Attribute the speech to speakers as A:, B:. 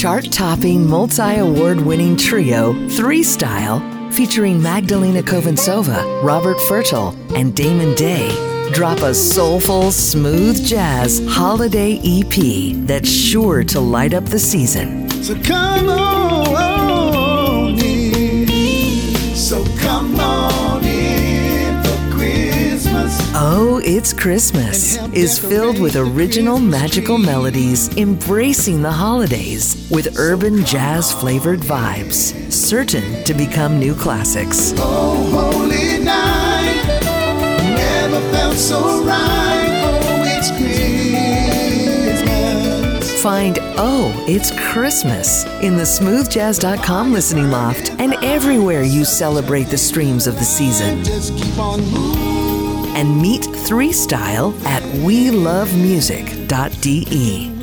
A: chart topping, multi award winning trio, ThreeStyle, featuring Magdalena Chovancova, Robert Fertl, and Damon Dae, drop a soulful, smooth jazz holiday EP that's sure to light up the season.
B: So come on
A: Oh, It's Christmas is filled with original magical melodies embracing the holidays with urban jazz flavored vibes, certain to become new classics.
B: Oh, holy night. Never felt so right. Oh, it's Christmas.
A: Find Oh, It's Christmas in the smoothjazz.com listening loft and everywhere you celebrate the streams of the season. And meet ThreeStyle at WeLoveMusic.de.